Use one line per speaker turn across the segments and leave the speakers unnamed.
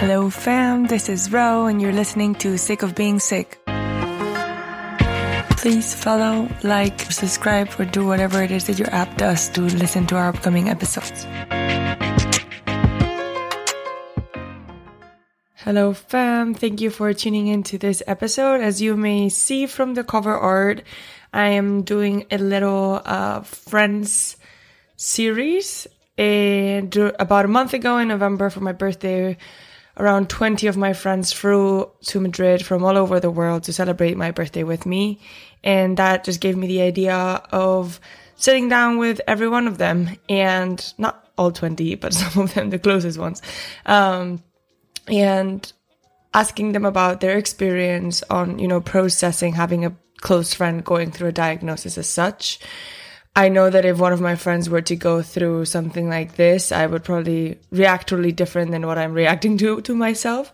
Hello, fam. This is Ro, and you're listening to Sick of Being Sick. Please follow, like, subscribe, or do whatever it is that your app does to listen to our upcoming episodes. Hello, fam. Thank you for tuning into this episode. As you may see from the cover art, I am doing a little uh, Friends series. And about a month ago in November for my birthday, around 20 of my friends flew to Madrid from all over the world to celebrate my birthday with me. And that just gave me the idea of sitting down with every one of them and not all 20, but some of them, the closest ones. Um, and asking them about their experience on, you know, processing having a close friend going through a diagnosis as such. I know that if one of my friends were to go through something like this, I would probably react totally different than what I'm reacting to to myself.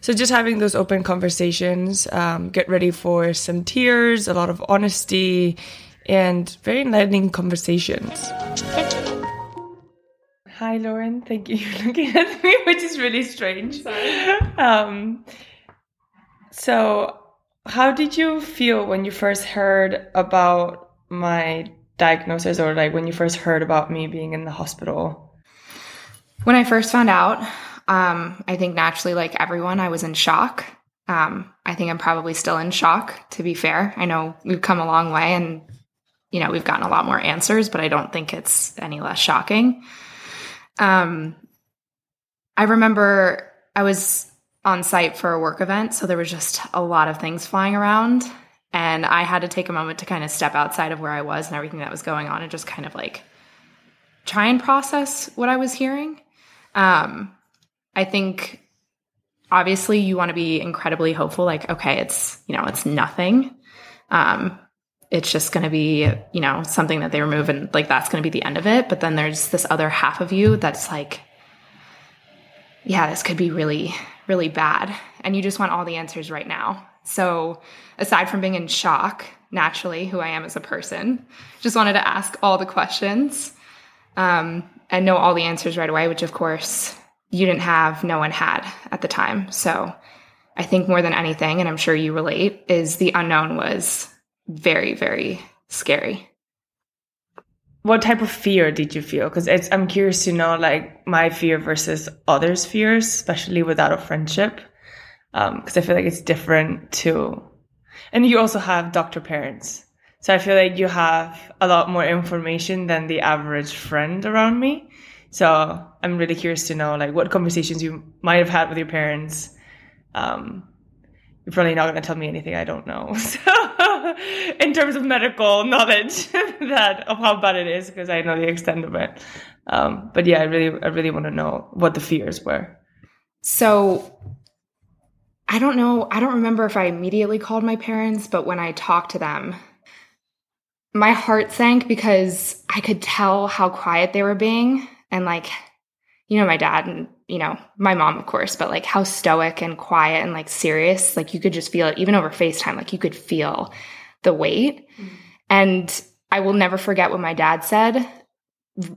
So just having those open conversations, um, get ready for some tears, a lot of honesty, and very enlightening conversations. Hi, Lauren. Thank you for looking at me, which is really strange. Um, so, how did you feel when you first heard about my diagnosis or like when you first heard about me being in the hospital?
When I first found out, um, I think naturally, like everyone, I was in shock. Um, I think I'm probably still in shock, to be fair. I know we've come a long way and, you know, we've gotten a lot more answers, but I don't think it's any less shocking. Um, I remember I was on site for a work event, so there was just a lot of things flying around. And I had to take a moment to kind of step outside of where I was and everything that was going on and just kind of like try and process what I was hearing. Um, I think obviously you want to be incredibly hopeful, like, okay, it's, you know, it's nothing. Um, it's just going to be, you know, something that they remove and like that's going to be the end of it. But then there's this other half of you that's like, yeah, this could be really, really bad. And you just want all the answers right now. So, aside from being in shock, naturally, who I am as a person, just wanted to ask all the questions um, and know all the answers right away, which of course you didn't have, no one had at the time. So, I think more than anything, and I'm sure you relate, is the unknown was very, very scary.
What type of fear did you feel? Because it's I'm curious to know like my fear versus others' fears, especially without a friendship because um, I feel like it's different too. And you also have doctor parents. So I feel like you have a lot more information than the average friend around me. So I'm really curious to know like what conversations you might have had with your parents. Um, you're probably not going to tell me anything I don't know. So in terms of medical knowledge that of how bad it is, because I know the extent of it. Um, but yeah, I really, I really want to know what the fears were.
So I don't know. I don't remember if I immediately called my parents, but when I talked to them, my heart sank because I could tell how quiet they were being. And like, you know, my dad and, you know, my mom, of course, but like how stoic and quiet and like serious. Like you could just feel it, even over FaceTime, like you could feel the weight. Mm-hmm. And I will never forget what my dad said.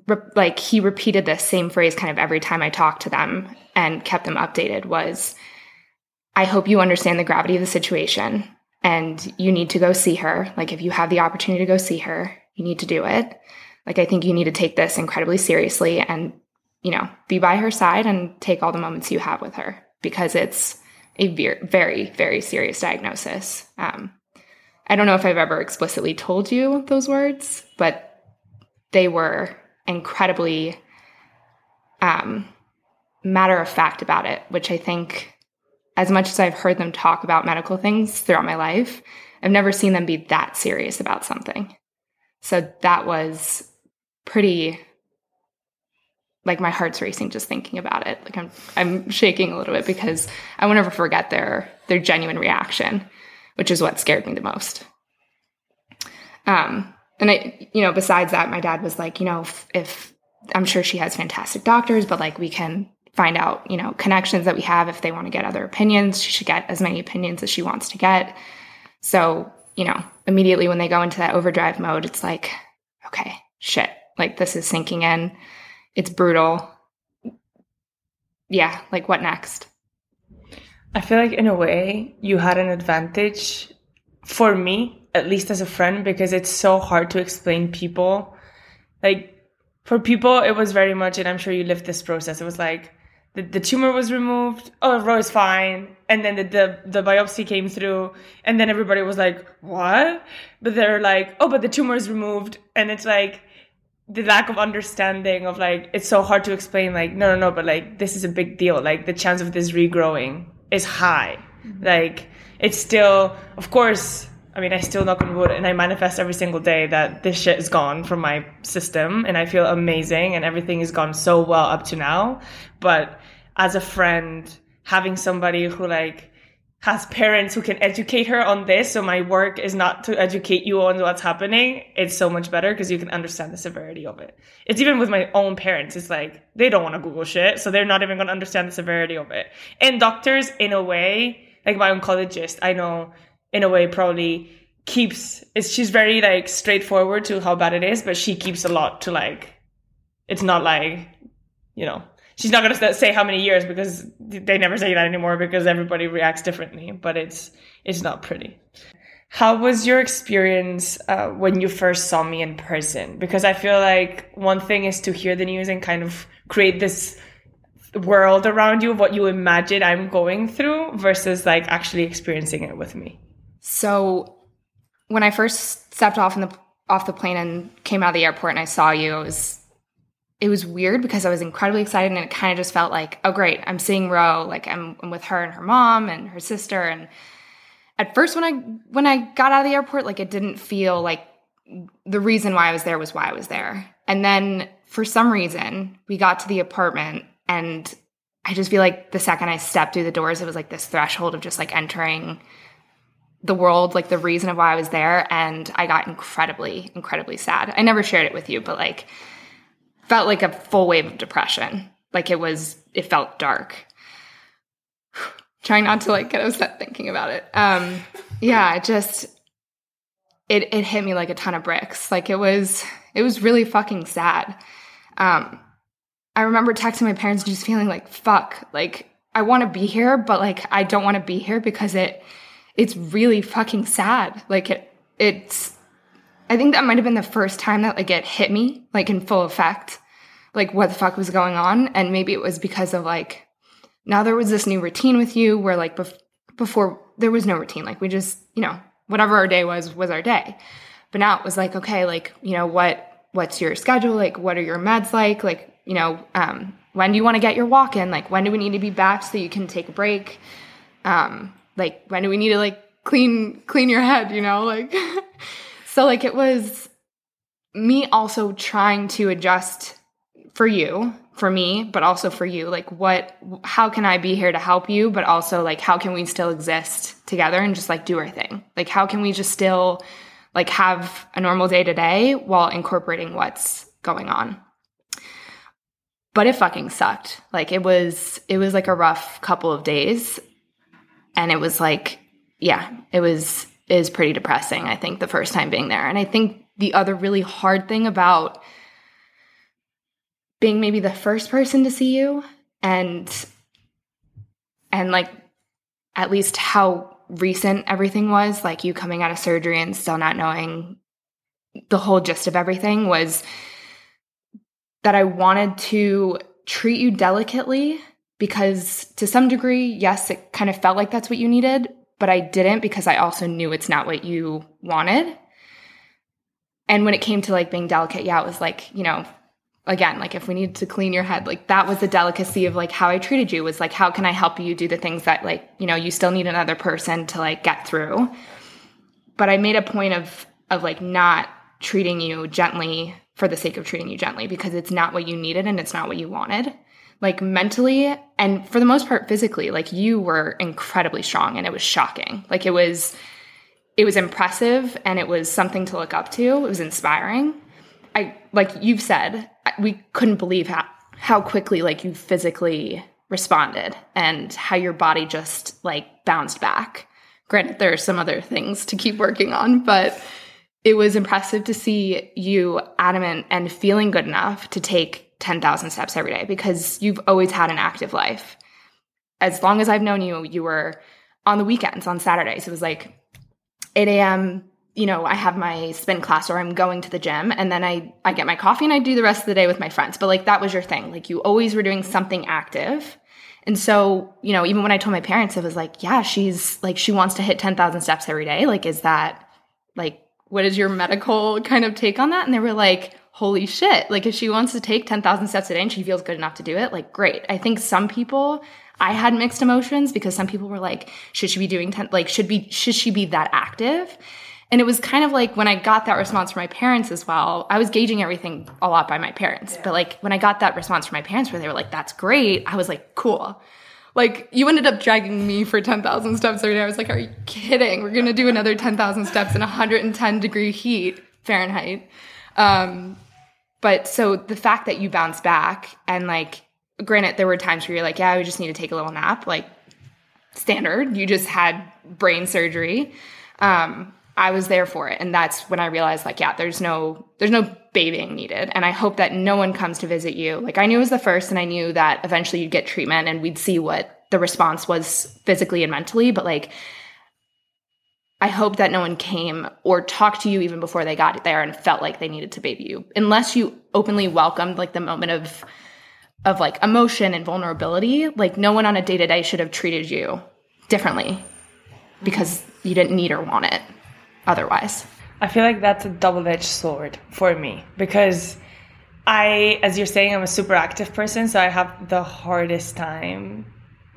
Re- like he repeated this same phrase kind of every time I talked to them and kept them updated was, I hope you understand the gravity of the situation and you need to go see her. Like, if you have the opportunity to go see her, you need to do it. Like, I think you need to take this incredibly seriously and, you know, be by her side and take all the moments you have with her because it's a very, very serious diagnosis. Um, I don't know if I've ever explicitly told you those words, but they were incredibly um, matter of fact about it, which I think as much as I've heard them talk about medical things throughout my life, I've never seen them be that serious about something. So that was pretty like my heart's racing just thinking about it. Like I'm I'm shaking a little bit because I will never forget their their genuine reaction, which is what scared me the most. Um and I you know, besides that, my dad was like, you know, if, if I'm sure she has fantastic doctors, but like we can find out, you know, connections that we have if they want to get other opinions. She should get as many opinions as she wants to get. So, you know, immediately when they go into that overdrive mode, it's like, okay, shit, like this is sinking in. It's brutal. Yeah, like what next?
I feel like in a way you had an advantage for me, at least as a friend, because it's so hard to explain people. Like for people, it was very much, and I'm sure you lived this process. It was like the, the tumor was removed. Oh, Ro's fine. And then the, the, the biopsy came through. And then everybody was like, what? But they're like, oh, but the tumor is removed. And it's like, the lack of understanding of like it's so hard to explain like no no no but like this is a big deal like the chance of this regrowing is high mm-hmm. like it's still of course i mean i still knock on wood and i manifest every single day that this shit is gone from my system and i feel amazing and everything has gone so well up to now but as a friend having somebody who like has parents who can educate her on this. So my work is not to educate you on what's happening. It's so much better because you can understand the severity of it. It's even with my own parents. It's like they don't want to Google shit. So they're not even going to understand the severity of it. And doctors, in a way, like my oncologist, I know in a way probably keeps, it's, she's very like straightforward to how bad it is, but she keeps a lot to like, it's not like, you know, she's not going to say how many years because they never say that anymore because everybody reacts differently but it's it's not pretty. How was your experience uh, when you first saw me in person? Because i feel like one thing is to hear the news and kind of create this world around you of what you imagine i'm going through versus like actually experiencing it with me
so when i first stepped off in the off the plane and came out of the airport and i saw you it was it was weird because I was incredibly excited and it kind of just felt like, oh great, I'm seeing Ro, like I'm, I'm, with her and her mom and her sister. And at first when I when I got out of the airport, like it didn't feel like the reason why I was there was why I was there. And then for some reason, we got to the apartment and I just feel like the second I stepped through the doors, it was like this threshold of just like entering the world, like the reason of why I was there. And I got incredibly, incredibly sad. I never shared it with you, but like felt like a full wave of depression. Like it was, it felt dark. Trying not to like get upset thinking about it. Um, yeah, it just, it, it hit me like a ton of bricks. Like it was, it was really fucking sad. Um, I remember texting my parents and just feeling like, fuck, like I want to be here, but like I don't want to be here because it, it's really fucking sad. Like it, it's, I think that might have been the first time that like it hit me like in full effect, like what the fuck was going on. And maybe it was because of like now there was this new routine with you where like bef- before there was no routine. Like we just, you know, whatever our day was was our day. But now it was like, okay, like, you know, what what's your schedule? Like what are your meds like? Like, you know, um, when do you want to get your walk in? Like when do we need to be back so you can take a break? Um, like when do we need to like clean clean your head, you know? Like So like it was me also trying to adjust for you, for me, but also for you. Like what how can I be here to help you, but also like how can we still exist together and just like do our thing? Like how can we just still like have a normal day to day while incorporating what's going on? But it fucking sucked. Like it was it was like a rough couple of days and it was like yeah, it was is pretty depressing, I think, the first time being there. And I think the other really hard thing about being maybe the first person to see you and and like at least how recent everything was, like you coming out of surgery and still not knowing the whole gist of everything was that I wanted to treat you delicately because to some degree, yes, it kind of felt like that's what you needed, but I didn't because I also knew it's not what you wanted. And when it came to like being delicate, yeah, it was like, you know, again, like if we needed to clean your head, like that was the delicacy of like how I treated you was like, how can I help you do the things that like, you know, you still need another person to like get through. But I made a point of, of like not treating you gently for the sake of treating you gently because it's not what you needed and it's not what you wanted like mentally and for the most part physically like you were incredibly strong and it was shocking. Like it was it was impressive and it was something to look up to. It was inspiring. I like you've said we couldn't believe how how quickly like you physically responded and how your body just like bounced back. Granted there are some other things to keep working on but it was impressive to see you adamant and feeling good enough to take 10,000 steps every day because you've always had an active life. as long as I've known you, you were on the weekends, on Saturdays. It was like 8 a.m. You know, I have my spin class or I'm going to the gym and then I, I get my coffee and I do the rest of the day with my friends. But like that was your thing. Like you always were doing something active. And so, you know, even when I told my parents, it was like, yeah, she's like, she wants to hit 10,000 steps every day. Like, is that like, what is your medical kind of take on that? And they were like, holy shit. Like, if she wants to take 10,000 steps a day and she feels good enough to do it, like, great. I think some people, I had mixed emotions because some people were like, should she be doing 10, like, should be, should she be that active? And it was kind of like when I got that response from my parents as well, I was gauging everything a lot by my parents. Yeah. But like when I got that response from my parents where they were like, that's great, I was like, cool. Like you ended up dragging me for 10,000 steps every day. I was like, are you kidding? We're going to do another 10,000 steps in 110 degree heat Fahrenheit. Um, but so the fact that you bounce back and like, granted, there were times where you're like, yeah, we just need to take a little nap, like standard. You just had brain surgery. Um, I was there for it. And that's when I realized like, yeah, there's no, there's no babying needed. And I hope that no one comes to visit you. Like I knew it was the first and I knew that eventually you'd get treatment and we'd see what the response was physically and mentally. But like, I hope that no one came or talked to you even before they got there and felt like they needed to baby you, unless you openly welcomed like the moment of of like emotion and vulnerability. Like no one on a day to day should have treated you differently because you didn't need or want it otherwise.
I feel like that's a double edged sword for me because I, as you're saying, I'm a super active person, so I have the hardest time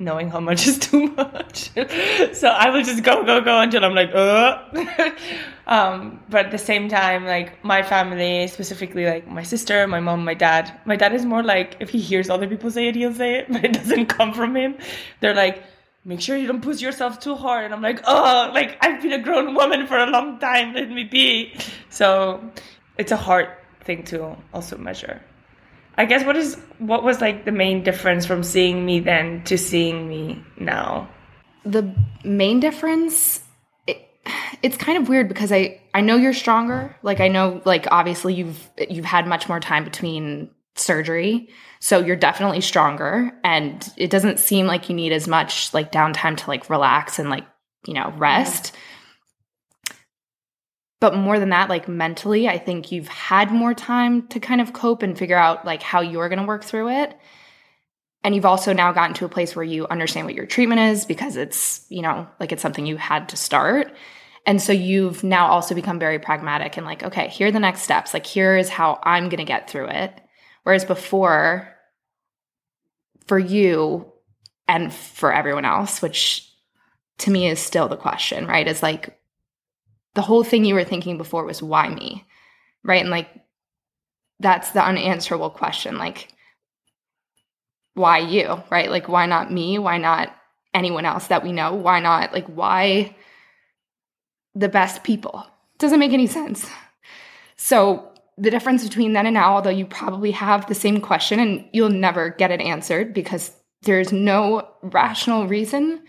knowing how much is too much. so I will just go, go, go until I'm like, uh. um, but at the same time, like my family, specifically like my sister, my mom, my dad, my dad is more like, if he hears other people say it, he'll say it, but it doesn't come from him. They're like, make sure you don't push yourself too hard. And I'm like, oh, like I've been a grown woman for a long time. Let me be. So it's a hard thing to also measure. I guess what is what was like the main difference from seeing me then to seeing me now?
The main difference it, it's kind of weird because I I know you're stronger. Like I know like obviously you've you've had much more time between surgery. So you're definitely stronger and it doesn't seem like you need as much like downtime to like relax and like, you know, rest. Yeah. But more than that, like mentally, I think you've had more time to kind of cope and figure out like how you're going to work through it. And you've also now gotten to a place where you understand what your treatment is because it's, you know, like it's something you had to start. And so you've now also become very pragmatic and like, okay, here are the next steps. Like, here is how I'm going to get through it. Whereas before, for you and for everyone else, which to me is still the question, right? Is like the whole thing you were thinking before was why me? Right? And like that's the unanswerable question. Like, why you? Right? Like, why not me? Why not anyone else that we know? Why not, like, why the best people? Doesn't make any sense. So, the difference between then and now, although you probably have the same question and you'll never get it answered because there's no rational reason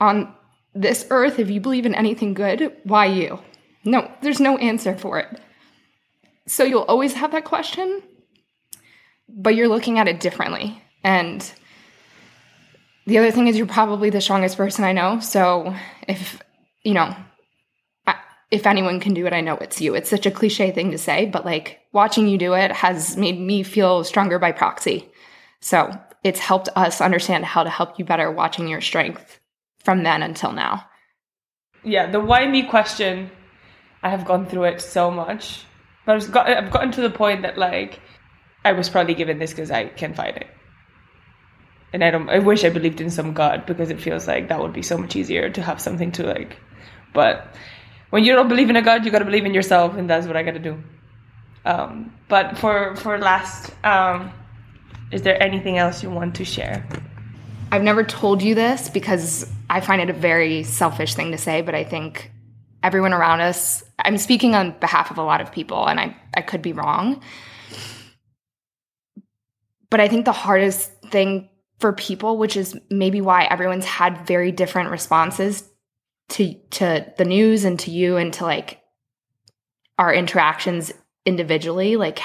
on this earth, if you believe in anything good, why you? No, there's no answer for it. So you'll always have that question, but you're looking at it differently. And the other thing is, you're probably the strongest person I know. So if, you know, if anyone can do it, I know it's you. It's such a cliche thing to say, but like watching you do it has made me feel stronger by proxy. So it's helped us understand how to help you better watching your strength from then until now.
Yeah, the why me question, I have gone through it so much. But I've, got, I've gotten to the point that like I was probably given this because I can fight it. And I don't I wish I believed in some God because it feels like that would be so much easier to have something to like but when you don't believe in a God, you got to believe in yourself, and that's what I got to do. Um, but for for last, um, is there anything else you want to share?
I've never told you this because I find it a very selfish thing to say, but I think everyone around us, I'm speaking on behalf of a lot of people, and I, I could be wrong. But I think the hardest thing for people, which is maybe why everyone's had very different responses to to the news and to you and to like our interactions individually like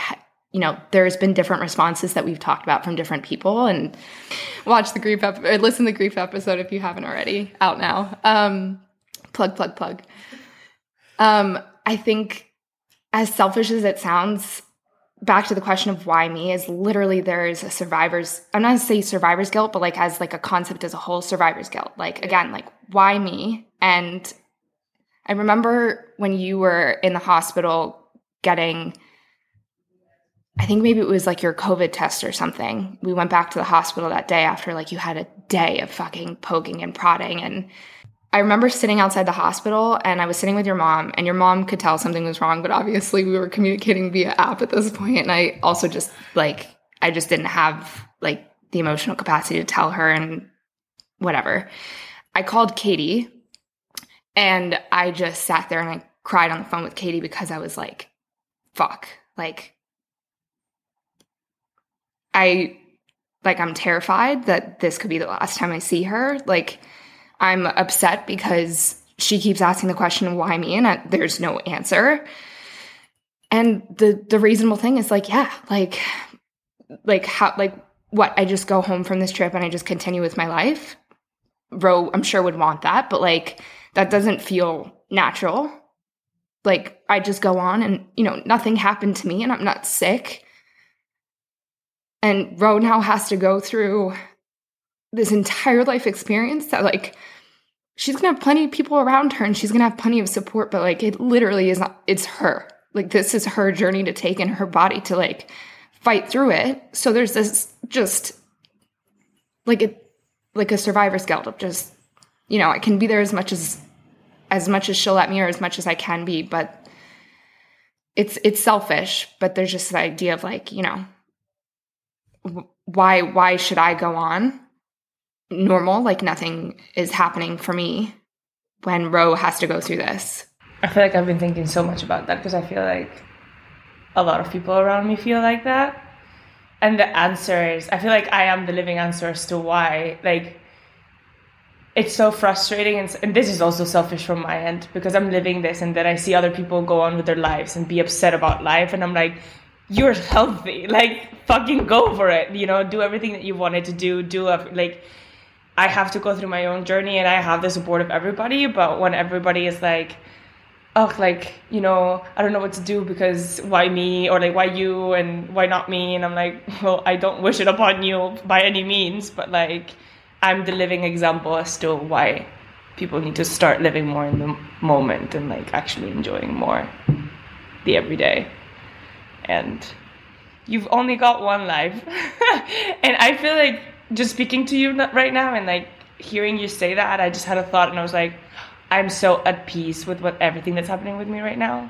you know, there's been different responses that we've talked about from different people. And watch the grief ep- or listen to the grief episode if you haven't already. Out now. Um, plug, plug, plug. Um, I think as selfish as it sounds, back to the question of why me is literally there's a survivor's i'm not to say survivor's guilt but like as like a concept as a whole survivor's guilt. Like again like why me? And i remember when you were in the hospital getting I think maybe it was like your COVID test or something. We went back to the hospital that day after like you had a day of fucking poking and prodding. And I remember sitting outside the hospital and I was sitting with your mom, and your mom could tell something was wrong, but obviously we were communicating via app at this point. And I also just like, I just didn't have like the emotional capacity to tell her and whatever. I called Katie and I just sat there and I cried on the phone with Katie because I was like, fuck, like, I like I'm terrified that this could be the last time I see her. Like I'm upset because she keeps asking the question why me and I, there's no answer. And the the reasonable thing is like yeah, like like how like what I just go home from this trip and I just continue with my life. Ro, I'm sure would want that, but like that doesn't feel natural. Like I just go on and you know nothing happened to me and I'm not sick and Ro now has to go through this entire life experience that, like, she's gonna have plenty of people around her and she's gonna have plenty of support, but like, it literally is not, it's her. Like, this is her journey to take in her body to like fight through it. So there's this just like it, like a survivor's guilt of just, you know, I can be there as much as, as much as she'll let me or as much as I can be, but it's, it's selfish, but there's just the idea of like, you know, why why should I go on normal like nothing is happening for me when Ro has to go through this?
I feel like I've been thinking so much about that because I feel like a lot of people around me feel like that. And the answer is I feel like I am the living answer as to why like it's so frustrating and, and this is also selfish from my end because i'm living this and then i see other people go on with their lives and be upset about life and i'm like you're healthy. Like fucking go for it. You know do everything that you wanted to do. Do a, like i have to go through my own journey and i have the support of everybody but when everybody is like oh like you know i don't know what to do because why me or like why you and why not me? And i'm like well i don't wish it upon you by any means but like i'm the living example as to why people need to start living more in the moment and like actually enjoying more the everyday and you've only got one life. and I feel like just speaking to you right now and like hearing you say that, I just had a thought and I was like, I'm so at peace with what everything that's happening with me right now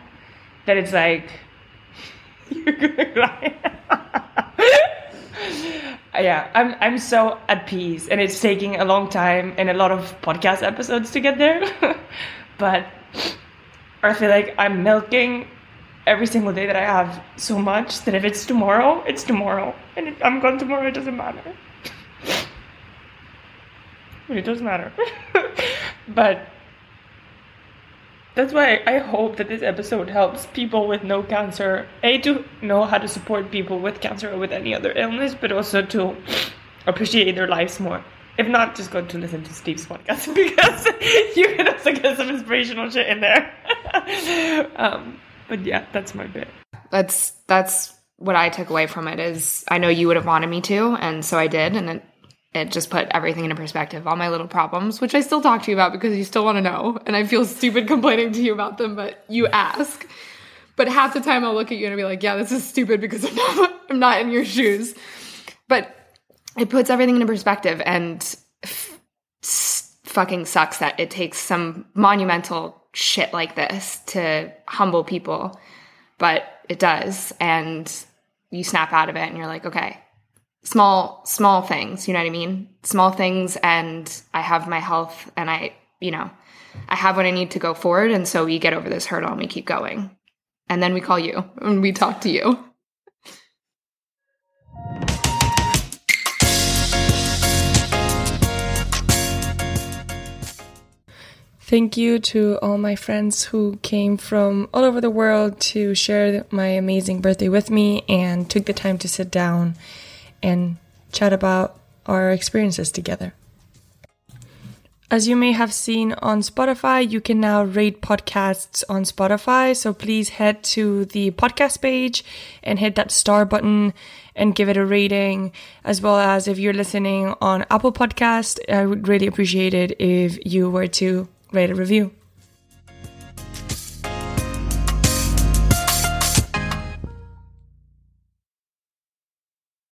that it's like you're gonna cry. yeah, I'm I'm so at peace, and it's taking a long time and a lot of podcast episodes to get there. but I feel like I'm milking every single day that I have so much that if it's tomorrow, it's tomorrow. And if I'm gone tomorrow, it doesn't matter. it does matter. but that's why I hope that this episode helps people with no cancer, A, to know how to support people with cancer or with any other illness, but also to appreciate their lives more. If not, just go to listen to Steve's podcast because you can also get some inspirational shit in there. um, but yeah, that's my bit.
That's that's what I took away from it is I know you would have wanted me to, and so I did, and it it just put everything into perspective, all my little problems, which I still talk to you about because you still want to know, and I feel stupid complaining to you about them, but you ask. But half the time I'll look at you and I'll be like, yeah, this is stupid because I'm not I'm not in your shoes. But it puts everything into perspective and f- fucking sucks that it takes some monumental shit like this to humble people, but it does. And you snap out of it and you're like, okay, small, small things, you know what I mean? Small things. And I have my health and I, you know, I have what I need to go forward. And so we get over this hurdle and we keep going. And then we call you and we talk to you.
Thank you to all my friends who came from all over the world to share my amazing birthday with me and took the time to sit down and chat about our experiences together. As you may have seen on Spotify, you can now rate podcasts on Spotify. So please head to the podcast page and hit that star button and give it a rating. As well as if you're listening on Apple Podcast, I would really appreciate it if you were to rate a review.